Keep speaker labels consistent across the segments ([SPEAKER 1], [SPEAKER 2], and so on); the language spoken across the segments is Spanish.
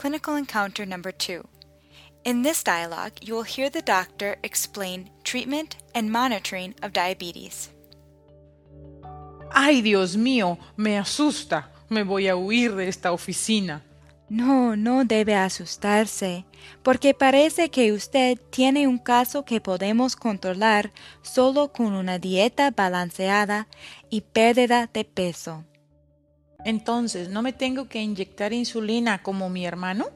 [SPEAKER 1] Clinical Encounter Number 2. In this dialogue, you will hear the doctor explain treatment and monitoring of diabetes.
[SPEAKER 2] Ay, Dios mío, me asusta. Me voy a huir de esta oficina.
[SPEAKER 1] No, no debe asustarse, porque parece que usted tiene un caso que podemos controlar solo con una dieta balanceada y pérdida de peso.
[SPEAKER 2] Entonces, ¿no me tengo que inyectar insulina como mi hermano?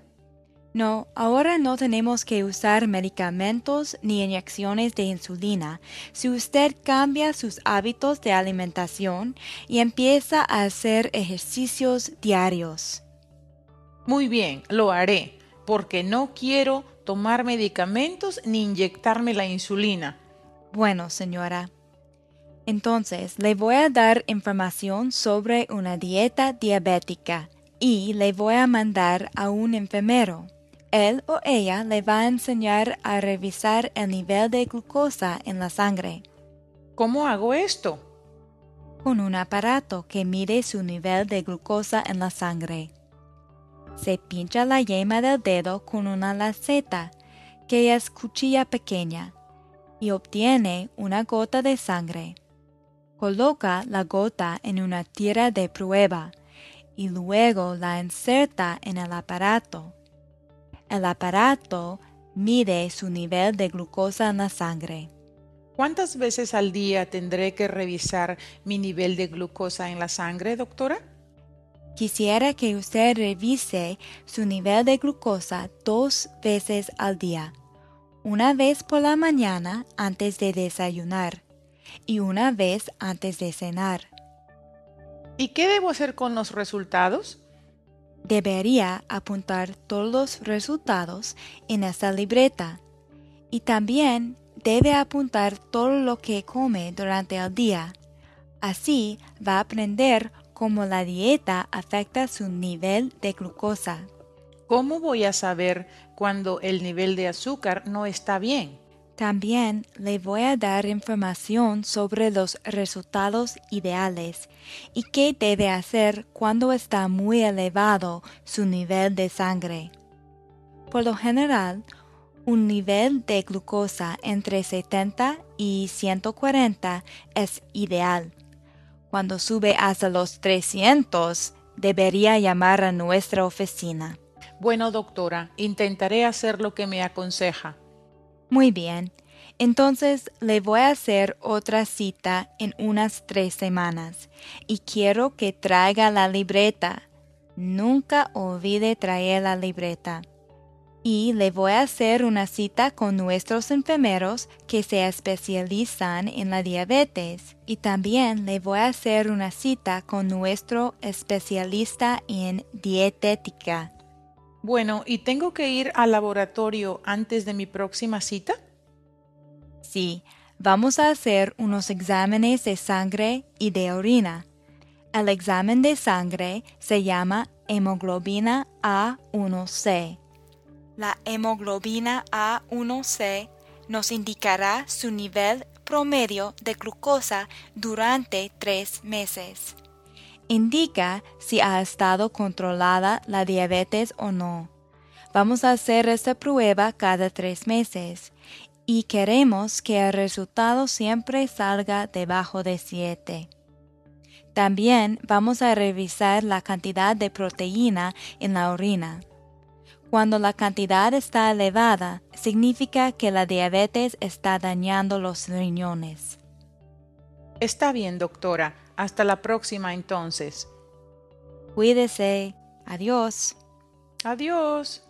[SPEAKER 1] No, ahora no tenemos que usar medicamentos ni inyecciones de insulina si usted cambia sus hábitos de alimentación y empieza a hacer ejercicios diarios.
[SPEAKER 2] Muy bien, lo haré, porque no quiero tomar medicamentos ni inyectarme la insulina.
[SPEAKER 1] Bueno, señora. Entonces, le voy a dar información sobre una dieta diabética y le voy a mandar a un enfermero. Él o ella le va a enseñar a revisar el nivel de glucosa en la sangre.
[SPEAKER 2] ¿Cómo hago esto?
[SPEAKER 1] Con un aparato que mide su nivel de glucosa en la sangre. Se pincha la yema del dedo con una laceta, que es cuchilla pequeña, y obtiene una gota de sangre. Coloca la gota en una tira de prueba y luego la inserta en el aparato. El aparato mide su nivel de glucosa en la sangre.
[SPEAKER 2] ¿Cuántas veces al día tendré que revisar mi nivel de glucosa en la sangre, doctora?
[SPEAKER 1] Quisiera que usted revise su nivel de glucosa dos veces al día, una vez por la mañana antes de desayunar y una vez antes de cenar.
[SPEAKER 2] ¿Y qué debo hacer con los resultados?
[SPEAKER 1] Debería apuntar todos los resultados en esta libreta y también debe apuntar todo lo que come durante el día. Así va a aprender cómo la dieta afecta su nivel de glucosa.
[SPEAKER 2] ¿Cómo voy a saber cuando el nivel de azúcar no está bien?
[SPEAKER 1] También le voy a dar información sobre los resultados ideales y qué debe hacer cuando está muy elevado su nivel de sangre. Por lo general, un nivel de glucosa entre 70 y 140 es ideal. Cuando sube hasta los 300, debería llamar a nuestra oficina.
[SPEAKER 2] Bueno, doctora, intentaré hacer lo que me aconseja.
[SPEAKER 1] Muy bien. Entonces le voy a hacer otra cita en unas tres semanas y quiero que traiga la libreta. Nunca olvide traer la libreta y le voy a hacer una cita con nuestros enfermeros que se especializan en la diabetes y también le voy a hacer una cita con nuestro especialista en dietética.
[SPEAKER 2] Bueno, ¿y tengo que ir al laboratorio antes de mi próxima cita?
[SPEAKER 1] Sí, vamos a hacer unos exámenes de sangre y de orina. El examen de sangre se llama hemoglobina A1C la hemoglobina A1C nos indicará su nivel promedio de glucosa durante tres meses. Indica si ha estado controlada la diabetes o no. Vamos a hacer esta prueba cada tres meses y queremos que el resultado siempre salga debajo de 7. También vamos a revisar la cantidad de proteína en la orina. Cuando la cantidad está elevada, significa que la diabetes está dañando los riñones.
[SPEAKER 2] Está bien, doctora. Hasta la próxima entonces.
[SPEAKER 1] Cuídese. Adiós.
[SPEAKER 2] Adiós.